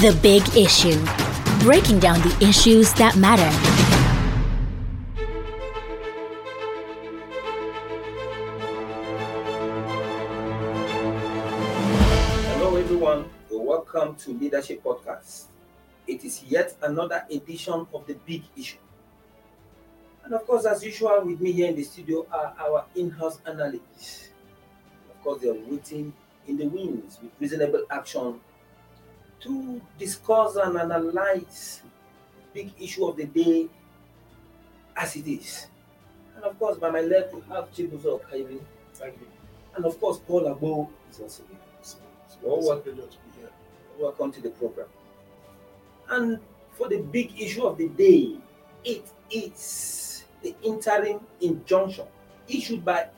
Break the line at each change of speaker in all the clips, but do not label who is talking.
The Big Issue. Breaking down the issues that matter.
Hello, everyone. Welcome to Leadership Podcast. It is yet another edition of the Big Issue. And of course, as usual, with me here in the studio are our in house analysts. Of course, they are waiting in the wings with reasonable action to discuss and analyze the big issue of the day as it is. And of course, by my left, we have Chibuzo Kairi.
Thank you.
And of course, Paul Agbo is also here.
It's, it's,
Well, what-
to be here.
Welcome to the program. And for the big issue of the day, it is the interim injunction issued by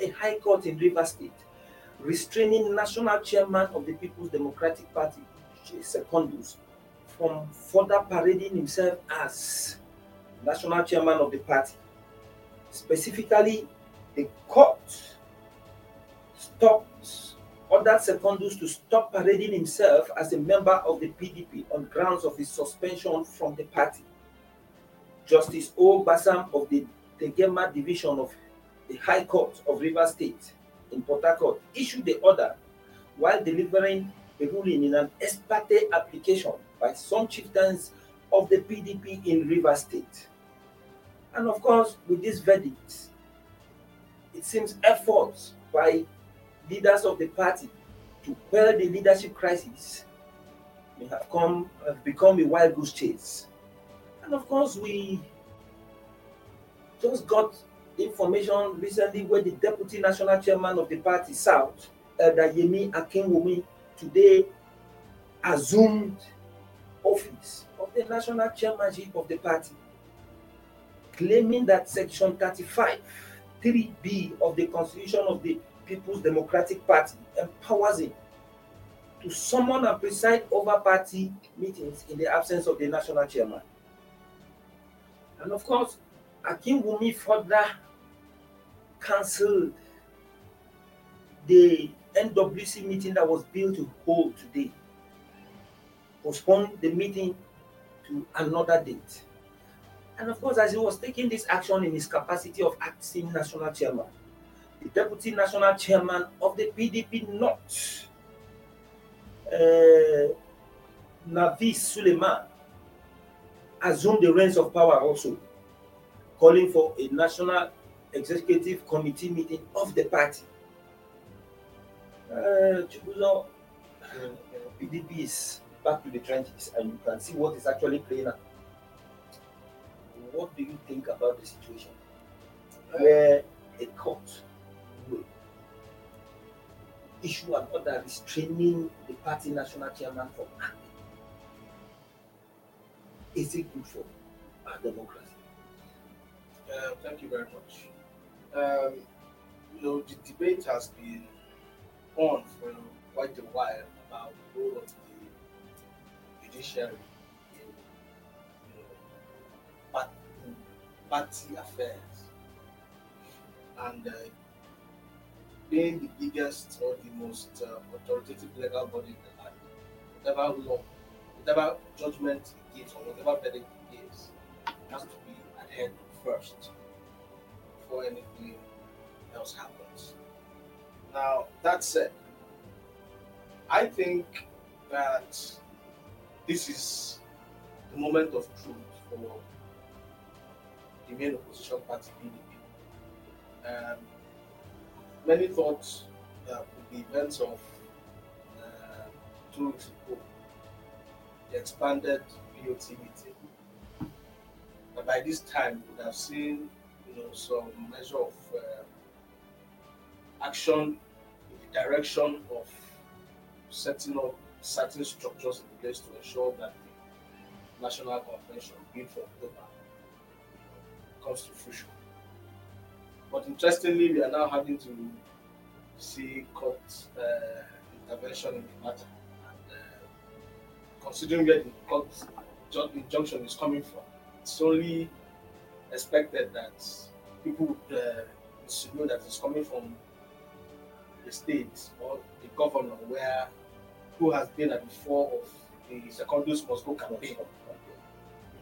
a high court in River State restraining national chairman of the People's Democratic Party, Secondus, from further parading himself as national chairman of the party. Specifically, the court stopped ordered Secondus to stop parading himself as a member of the PDP on grounds of his suspension from the party. Justice O. Basam of the Tegema Division of the High Court of River State in Port Harcourt issued the order while delivering a ruling in an ex parte application by some chieftains of the PDP in River State. And of course, with this verdict, it seems efforts by leaders of the party to quell the leadership crisis may have come have become a wild goose chase. And of course, we just got information recently where the deputy national chairman of the party, South, Elder Yemi Akinwonmi, today assumed office of the national chairmanship of the party, claiming that Section 35, 3B of the Constitution of the People's Democratic Party empowers him to summon and preside over party meetings in the absence of the national chairman. And of course, Akinwonmi further cancelled the NWC meeting that was billed to hold today, postponed the meeting to another date. And of course, as he was taking this action in his capacity of acting national chairman, the deputy national chairman of the PDP North, uh, Nazif Suleiman, assumed the reins of power also, calling for a national executive committee meeting of the party. Uh, Chibuzo, uh, PDP is back to the trenches, and you can see what is actually playing out. What do you think about the situation where a court will issue an order restraining the party national chairman from acting? Is it good for our democracy?
Uh, thank you very much. Um, you know, the debate has been on for quite a while about the role of the judiciary in, you know, part- party affairs. And uh, being the biggest or the most uh, authoritative legal body in the land, whatever law, whatever judgment it gives, or whatever verdict it gives, has to be adhered first before anything else happens. Now, that said, I think that this is the moment of truth for the main opposition party, PDP. Um, many thought that with the events of uh, two weeks ago, the expanded BOT meeting, that by this time we would have seen you know, some measure of uh, action direction of setting up certain structures in place to ensure that the national convention built for October comes to fruition. But interestingly, we are now having to see court uh, intervention in the matter. And uh, considering where the court ju- injunction is coming from, it's only expected that people would uh, that it's coming from the state or the governor where who has been at the fore of the secondus must go campaign.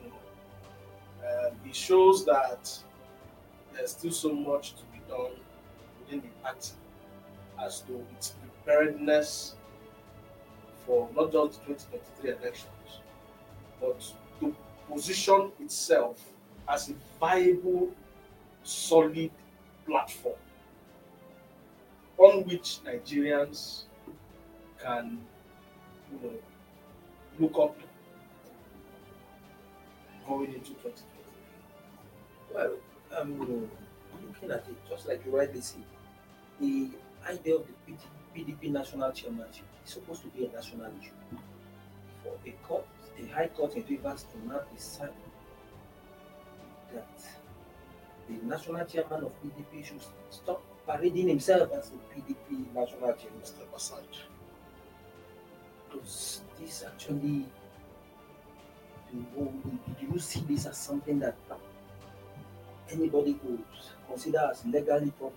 You know. Um, it shows that there's still so much to be done within the party as to its preparedness for not just the 2023 elections, but to position itself as a viable, solid platform on which Nigerians can you know, look up going into 2023.
Well, um, looking at it, just like you rightly said, the idea of the PDP national chairmanship is supposed to be a national issue. For a court, the High Court in Rivers to now decide that the national chairman of PDP should stop parading himself as a PDP national chairman.
Step aside.
Does this actually, do you, see this as something that anybody could consider as legally proper?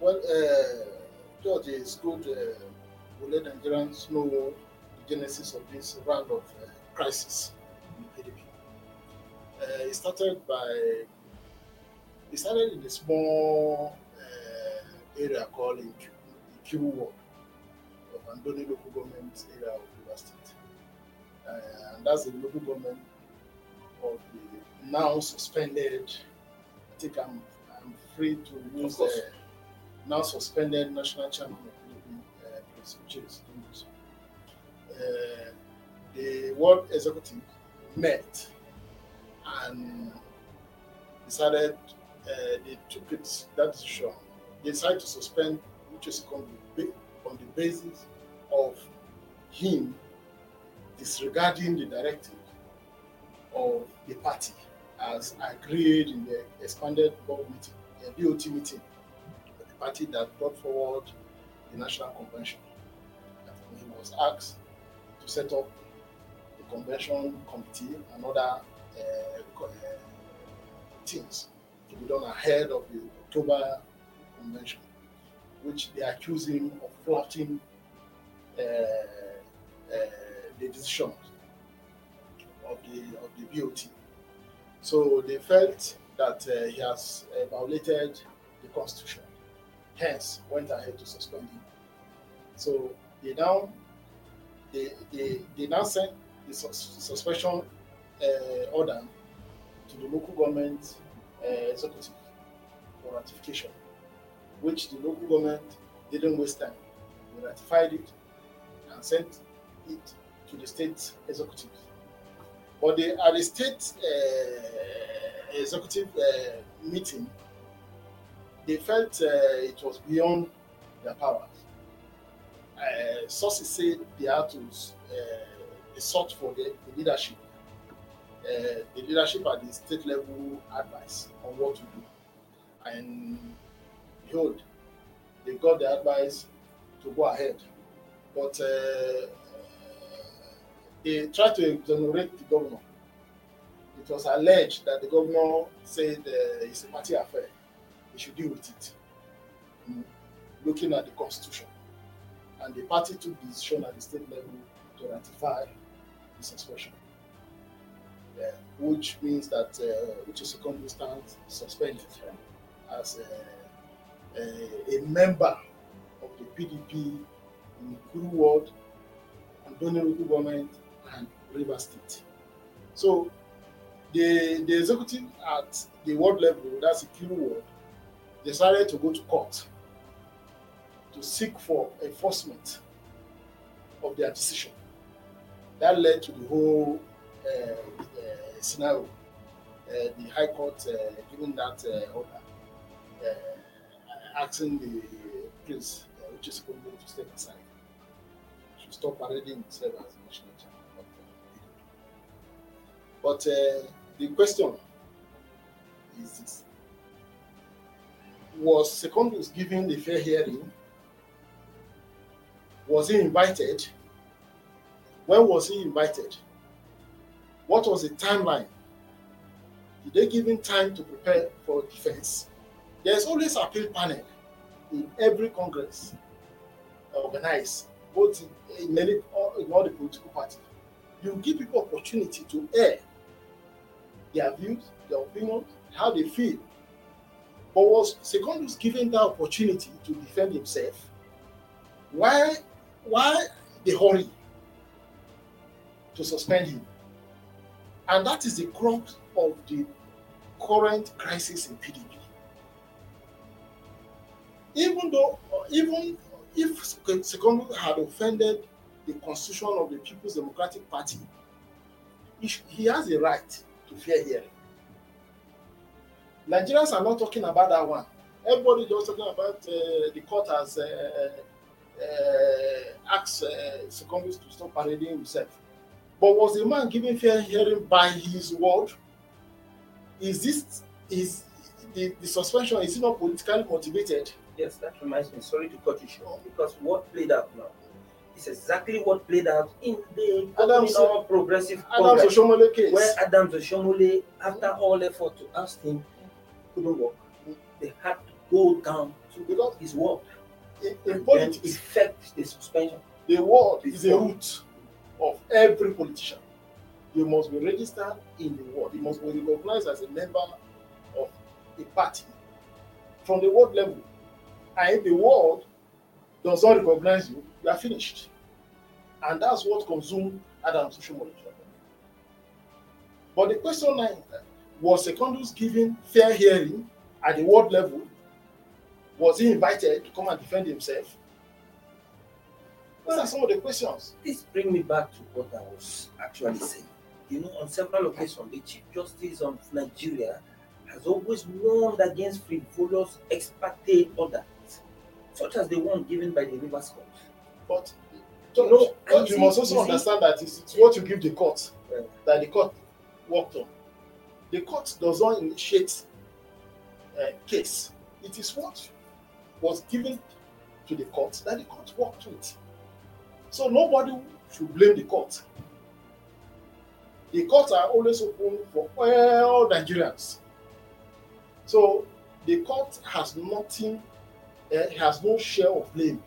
Well, uh, George, it's good. Uh, we let Nigerians know the genesis of this round of uh, crisis in PDP. Uh, it started by, it started in a small area called Ikuru Ward of Andoni local government area of River State. Uh, and that's the local government of the now suspended, I think I'm, I'm free to use
the
uh, now suspended national chairman of uh, is Uh, the World Executive met and decided uh, they took it that decision. They decided to suspend, is the on the basis of him disregarding the directive of the party as agreed in the expanded board meeting, the BOT meeting the party that brought forward the National Convention. And he was asked to set up the convention committee and other uh, uh, things to be done ahead of the October convention, which they accuse him of flouting uh, uh, the decisions of the of the BOT. So they felt that uh, he has uh, violated the constitution hence went ahead to suspend him. So they now they they, they now sent the sus- suspension uh, order to the local government uh, executive for ratification, which the local government didn't waste time. They ratified it and sent it to the state executive. But at the state uh, executive uh, meeting, they felt uh, it was beyond their powers. Sources say they had to they sought for the, the leadership, the leadership at the state level advice on what to do, and behold, they got the advice to go ahead, but uh, they tried to exonerate the governor. It was alleged that the governor said uh, it's a party affair they should deal with it. Mm, Looking at the constitution. And the party took the decision at the state level to ratify the suspension. Yeah, which means that uh, which is Secondus stands suspended as a, a, a member of the PDP in Kuru Ward, Andoni local government, and River State. So the, the executive at the ward level, that's the Kuru Ward, decided to go to court to seek for enforcement of their decision. That led to the whole uh, uh, scenario. Uh, the High Court uh, giving that uh, order, uh, asking the prince, uh, which is going to step aside, to stop parading himself as the national champion. But uh, the question is this was Secondus given a fair hearing? Was he invited? When was he invited? What was the timeline? Did they give him time to prepare for defense? There's always appeal panel in every congress organized both in, many all- in all the political parties. You give people opportunity to air their views, their opinions, how they feel. But was Secondus given that opportunity to defend himself? Why why the hurry to suspend him? And that is the crux of the current crisis in PDP. Even though, even if Secondus had offended the constitution of the People's Democratic Party, he, has a right to fair hearing. Nigerians are not talking about that one. Everybody just talking about uh, the court has uh, uh, asked uh, to stop parading himself. But was the man given fair hearing by his word? Is this is the, the suspension is it not politically motivated?
Yes, that reminds me. Sorry to cut you short because what played out now is exactly what played out in the
Adams-
Governor Progressive
Adam
Congress,
Soshomole case.
where Adams Oshiomhole, after all effort to ask him, couldn't work. They had to go down to
because
his work
in, in politics,
effect the suspension.
the word is the root of every politician. You must be registered in the ward. You must be recognized as a member of a party from the ward level. And if the world does not recognize you, you are finished. And that's what consumed Adams Oshiomhole. But the question now was Secondus given fair hearing at the world level? Was he invited to come and defend himself? Those are some of the questions.
This brings me back to what I was actually saying. You know, on several occasions, the Chief Justice of Nigeria has always warned against frivolous ex parte orders, such as the one given by the Rivers Court.
But
You know, and
you must also understand that it's, it's what you give the court
Yeah.
that the court worked on. The court does not initiate a case. It is what was given to the court that the court worked with. So nobody should blame the court. The courts are always open for all Nigerians. So the court has nothing, uh, has no share of blame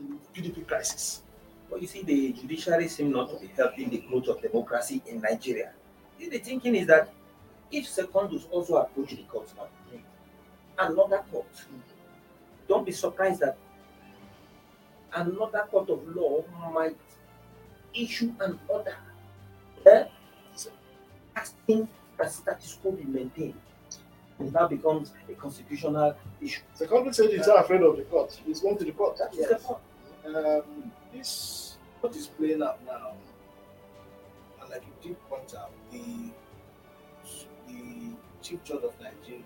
in PDP crisis.
But you see, the judiciary seem not to be helping the growth of democracy in Nigeria. The the thinking is that if Secondus also approach the court now, another court, don't be surprised that another court of law might issue an order eh, asking that status quo be maintained. It now becomes a constitutional issue.
Secondly said it's not afraid of the court. It's going to the court.
That is
Yes.
the point.
um, this what is playing out now, and like you did point out, the the chief judge of Nigeria,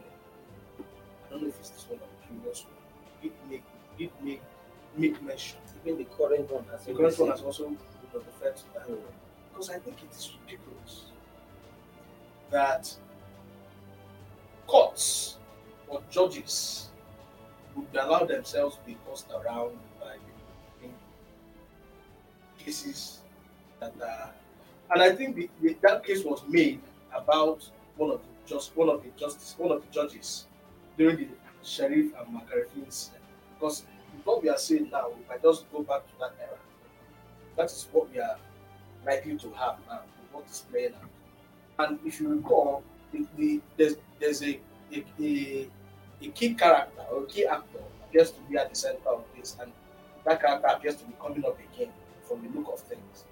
I don't know if it's this one or the previous one, did make did make make mention.
Even the current one has
The
been
current one has also referred to that because I think it is ridiculous that courts or judges would allow themselves to be tossed around by cases that are and I think the, the, that case was made about one of the just one of the justice one of the judges during the Sheriff and Makarfi incident. Because what we are saying now we might just go back to that era that is what we are likely to have now what is playing out. And if you recall the, the, there's there's a a, a a key character or key actor appears to be at the center of this, and that character appears to be coming up again from the look of things.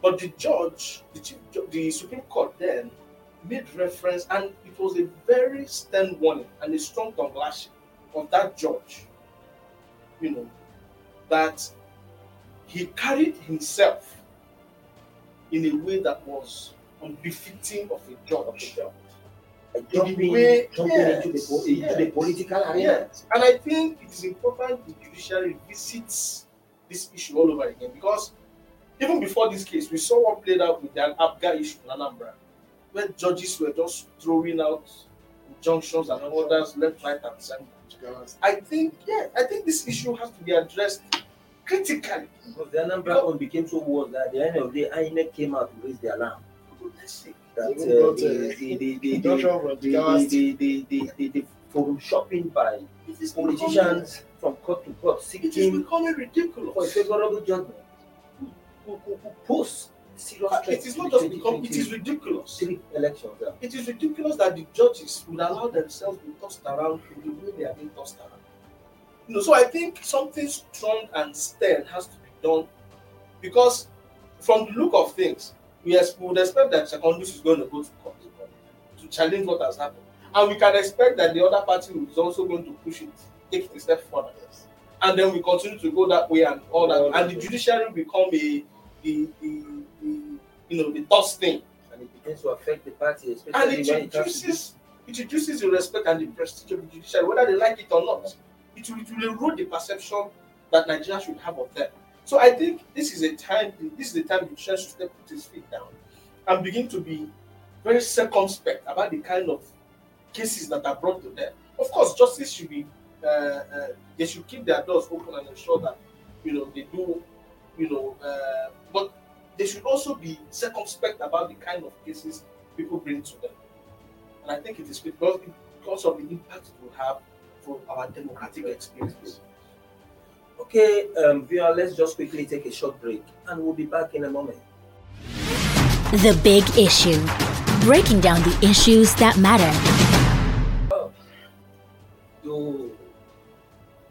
But the judge, the, chief, the Supreme Court then made reference, and it was a very stern warning and a strong lashing of that judge. You know, that he carried himself in a way that was unbefitting of a judge.
Like
In the
jumping,
way-
jumping into, the,
yes,
the political arena.
Yes, and I think it is important the judiciary visits this issue all over again because even before this case, we saw what played out with the APGA issue in Anambra, where judges were just throwing out injunctions and orders left, right, and center. I think, yeah, I think this issue has to be addressed critically.
Because the Anambra one became so worse that at the end of the day, INEC came out to raise the alarm.
For goodness sake.
That uh,
Even
the, the, the, the, the, the, the, the, the, the, the forum shopping by
It is becoming,
politicians from court to court
it is
seeking
becoming
for a
ridiculous.
favorable judgment who, who, who pose serious
Uh,
threat
It is not
the
just become, it is ridiculous.
elections. uh.
It is ridiculous that the judges would allow themselves to be tossed around in the way they are being tossed around. You know, so I think something strong and stern has to be done because from the look of things, we, would expect that Secondus is going to go to court to challenge what has happened. And we can expect that the other party is also going to push it, take it a step further. And then we continue to go that way and all that. And the judiciary will become a the, the, the you know the toss thing
and it begins to affect the party,
and
especially
it
when it
reduces it reduces the respect and the prestige of the judiciary, whether they like it or not. It will, it will erode the perception that Nigeria should have of them. So I think this is a time this is the time the judiciary should put his feet down and begin to be very circumspect about the kind of cases that are brought to them. Of course, justice should be uh, uh, they should keep their doors open and ensure that you know they do you know uh, but they should also be circumspect about the kind of cases people bring to them. And I think it is because, because of the impact it will have for our democratic experience.
Okay, um, viewer, let's just quickly take a short break and we'll be back in a moment.
The Big Issue. Breaking down the issues that matter.
You,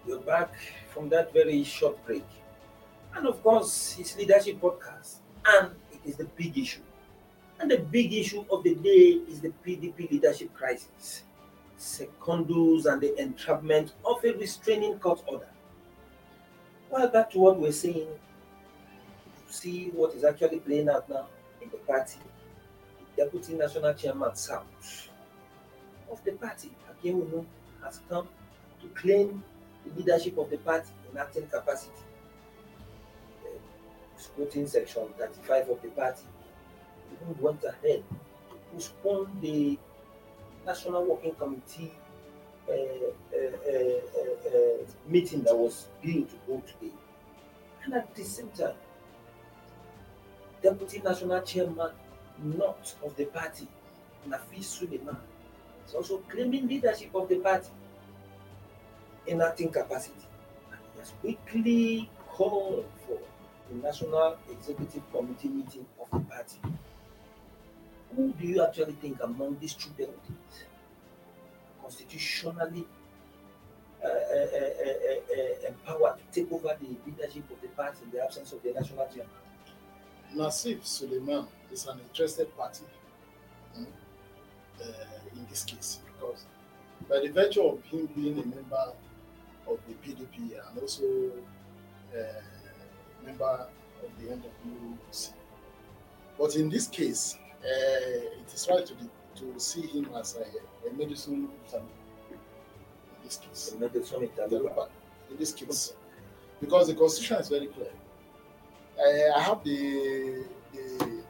you're back from that very short break. And of course, it's Leadership Podcast, and it is the big issue. And the big issue of the day is the PDP leadership crisis, secondus, and the entrapment of a restraining court order. Well, back to what we're saying, see what is actually playing out now in the party. The Deputy National Chairman South of the party, Akinwonmi, has come to claim the leadership of the party in acting capacity. Uh, Quoting section 35 of the party, even went ahead to postpone the National Working Committee Uh, uh, uh, meeting that was due to go today. And at the same time, Deputy National Chairman, not of the party, Nazif Suleiman, is also claiming leadership of the party in acting capacity. And he has quickly called for the National Executive Committee meeting of the party. Who do you actually think among these two deputies constitutionally uh, uh, uh, uh, uh, empowered to take over the leadership of the party in the absence of the national chairman?
Nazif Suleiman is an interested party mm, uh, in this case because by the virtue of him being a member of the PDP and also a member of the NWC. But in this case, uh, it is right to, the, to see him as a, a medicine in this case.
Medicine
in this case because the constitution is very clear. Uh, I have the, the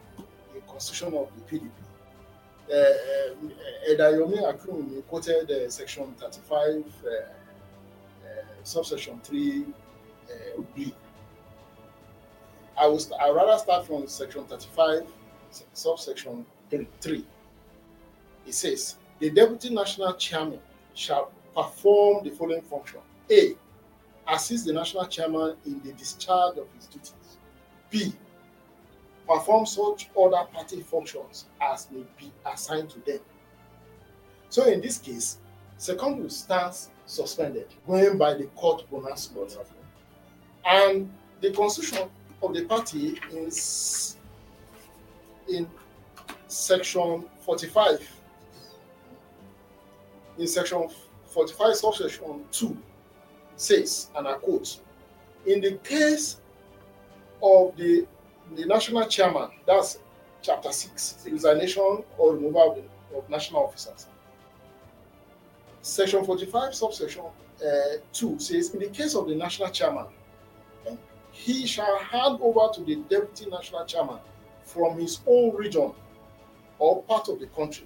the constitution of the PDP. Uh, uh, Edayomi Akinwonmi quoted uh, section 35, uh, uh, subsection 3 uh, B. I st- I rather start from section 35, subsection 3. 3. It says, the deputy national chairman shall perform the following function. A. Assist the national chairman in the discharge of his duties. B. Perform such other party functions as may be assigned to them. So in this case, Secondus stands suspended, going by the court pronouncement. And the constitution of the party is in section 45. In section 45, subsection 2 says, and I quote, in the case of the, the national chairman, that's chapter 6, resignation or removal of, national officers. Section 45, subsection uh, 2 says, in the case of the national chairman, he shall hand over to the deputy national chairman from his own region or part of the country,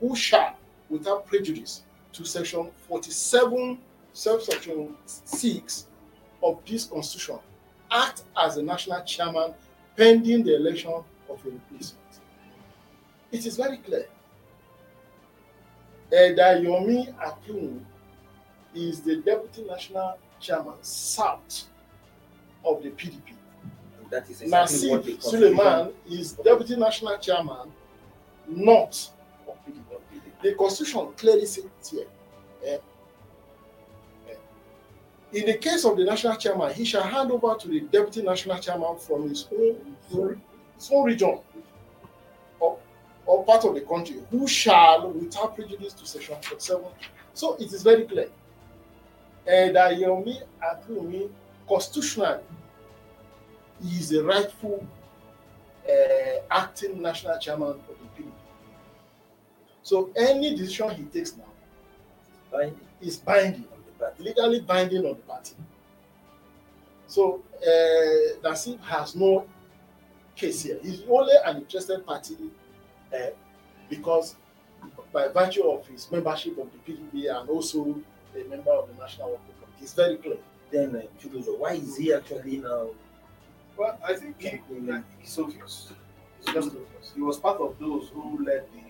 who shall, without prejudice, to section 47, subsection 6 of this constitution, act as the national chairman pending the election of a replacement. It is very clear. Elder Yomi Akinwu is the deputy national chairman south of the PDP.
And that is exactly what the
Nazif
constitution-
Suleiman is deputy national chairman north. The constitution clearly says here. eh, eh, in the case of the national chairman, he shall hand over to the deputy national chairman from his own, his own region or, or part of the country, who shall, without prejudice to section 47. So it is very clear. And Yomi Akinwonmi constitutionally is the rightful uh, acting national chairman of the PDP. So any decision he takes now
Binding
is binding,
on the party.
legally binding on the party. So uh, Nazif has no case here. He's only an interested party uh, because by virtue of his membership of the PDP and also a member of the National Working Committee. It's very clear.
Then uh, Chibuzo, why is he actually now?
Well, I think he, he's obvious. It's just obvious. He was part of those who led the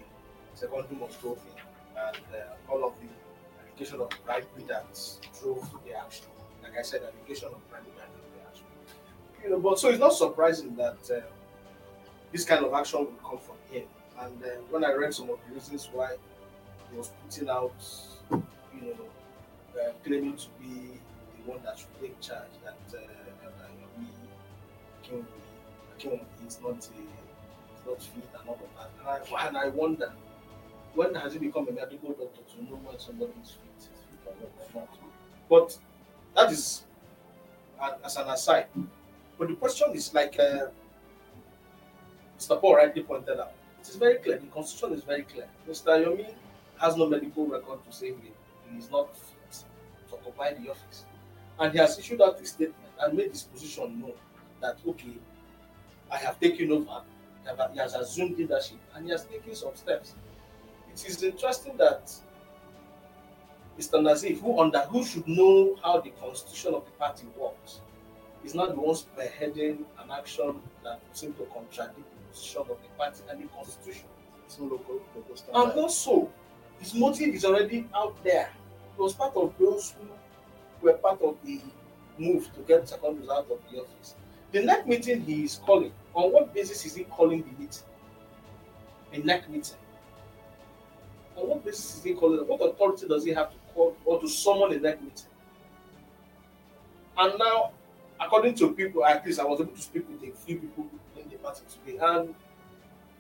secondary Moscow thing and uh, all of the allegation of bribery that drove the action. Like I said, allegation of bribery that drove the action. You know, but so it's not surprising that uh, this kind of action will come from him. And uh, when I read some of the reasons why he was putting out, you know, uh, claiming to be the one that should take charge, that uh, uh, we Akinwonmi Akinwonmi is not a, not fit and all of that. And I, and I wonder, when has it become a medical doctor to know when somebody is fit, fit or not. But that is as an aside. But the question is like uh, Mr. Paul rightly pointed out. It is very clear. The constitution is very clear. Mr. Yomi has no medical record to say he, he is not fit to occupy the office. And he has issued out a statement and made his position known that okay, I have taken over. He has assumed leadership and he has taken some steps. It is interesting that Mr. Nazif, who under who should know how the constitution of the party works, is not the one spearheading an action that seems to contradict the position of the party and the constitution.
It's no local, local
And also, his motive is already out there. He was part of those who were part of the move to get Secondus out of the office. The next meeting he is calling, on what basis is he calling the meeting? A next meeting. On what basis is he calling? What authority does he have to call or to summon a next meeting? And now, according to people, at least I was able to speak with a few people in the party today, and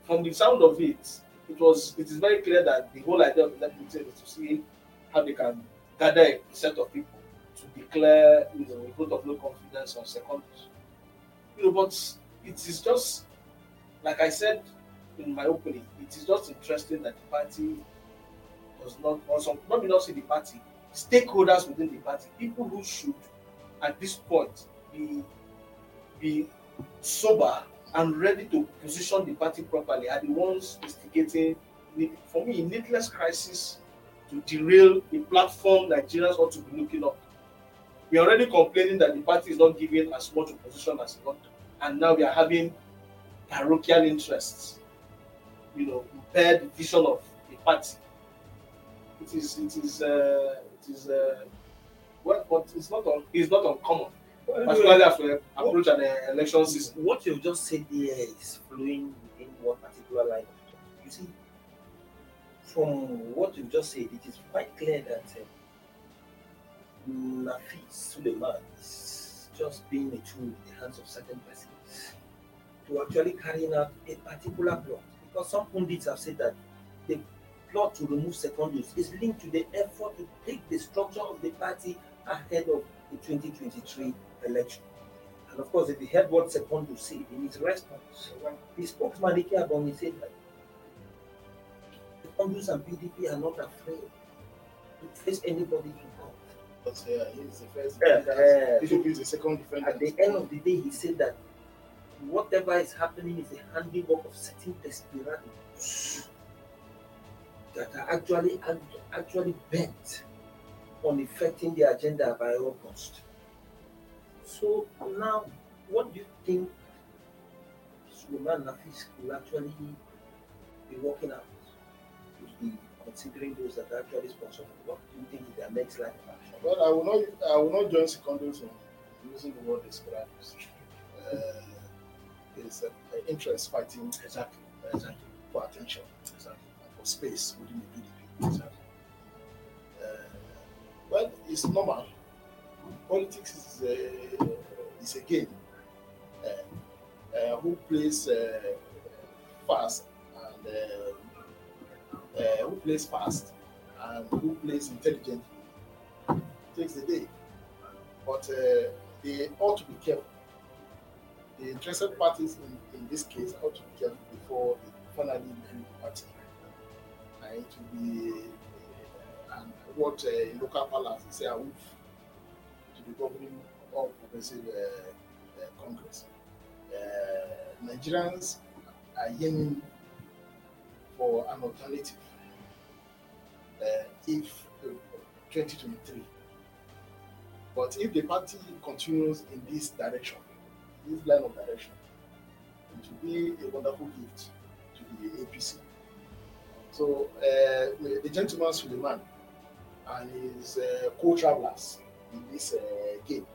from the sound of it, it was it is very clear that the whole idea of that meeting is to see how they can gather a set of people to declare you know a vote of no confidence on second. You know, but it is just like I said in my opening, it is just interesting that the party does not or some not be not say the party, stakeholders within the party, people who should at this point be be sober and ready to position the party properly are the ones instigating, for me, needless crisis to derail a platform Nigerians ought to be looking up. We are already complaining that the party is not giving as much opposition as it ought to, and now we are having parochial interests, you know, impair the vision of the party. It is, it is, uh, it is, uh, well, but it's not, un, it's not uncommon, particularly as we approach an uh, election season.
What you've just said there is flowing within one particular line of thought. You see, from what you've just said, it is quite clear that uh, Nazif Suleiman is just being a tool in the hands of certain persons to actually carrying out a particular plot. Because some pundits have said that the plot to remove Secondus is linked to the effort to take the structure of the party ahead of the 2023 election. And of course, if you heard what Secondus said in his response, the spokesman Ike Abonyi said that Secondus and PDP are not afraid to face anybody in court.
But uh, he's the first
uh,
the second defendant.
At the end of the day, he said that whatever is happening is the handiwork of certain desperados that are actually actually bent on effecting the agenda by all cost. So now, what do you think Suleiman Nazif will actually be working out with the considering those that are actually sponsor them? What do you think is their next line of action?
Well, I will not. I will not join Secondus in using the word describes. Uh, it's an interest fighting
Exactly. Exactly.
for attention
Exactly.
And space within the PDP. Uh, well, it's normal. Politics is a, is a game. Uh, uh, who plays uh, fast and uh, uh, who plays fast and who plays intelligently takes the day. But uh, they ought to be careful. The interested parties in, in this case ought to be careful before they and uh, in local palace they say a wolf to the governing of progressive uh, uh, Congress. Uh, Nigerians are yearning for an alternative uh, if uh, 2023. But if the party continues in this direction, this line of direction, it will be a wonderful gift to the APC. So uh, the gentleman Suleiman and his uh, co-travelers in this uh, game,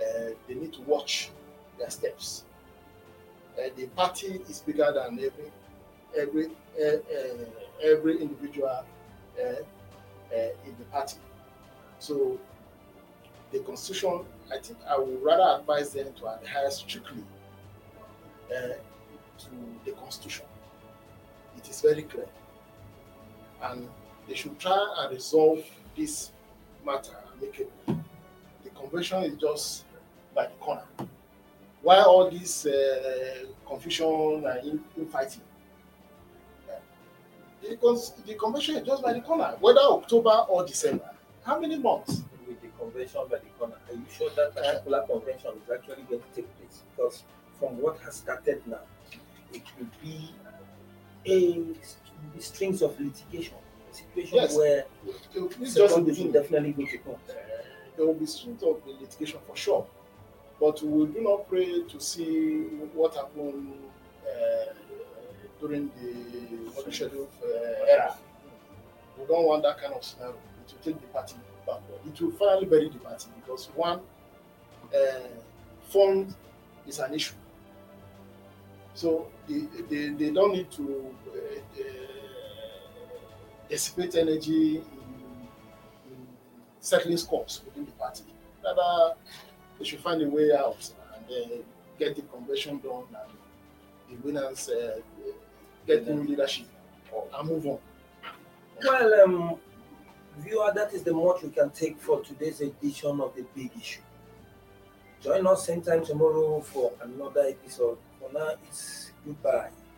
uh, they need to watch their steps. Uh, the party is bigger than every every uh, uh, every individual uh, uh, in the party. So the constitution, I think I would rather advise them to adhere strictly to the constitution. It is very clear, and they should try and resolve this matter amicably. The convention is just by the corner. Why all this uh, confusion and in- infighting? Uh, the, convention is just by the corner, whether October or December. How many months?
With the convention by the corner, are you sure that particular convention is actually going to take place? Because from what has started now, it will be a st- strings of litigation, situation
Yes.
where
It's just
Secondus will definitely go to court.
Uh, there will be strength of litigation for sure. But we do not pray to see what happened uh, during the unscheduled uh, era. We don't want that kind of scenario. It will take the party backward. It will finally bury the party because one, uh, fund is an issue. So they, they, they don't need to uh, uh, dissipate energy in, in settling scores within the party. Rather, they should find a way out and uh, get the convention done and the winners uh, get new leadership and move on.
Well, um, viewer, that is the much we can take for today's edition of the Big Issue. Join us same time tomorrow for another episode. For now, it's goodbye.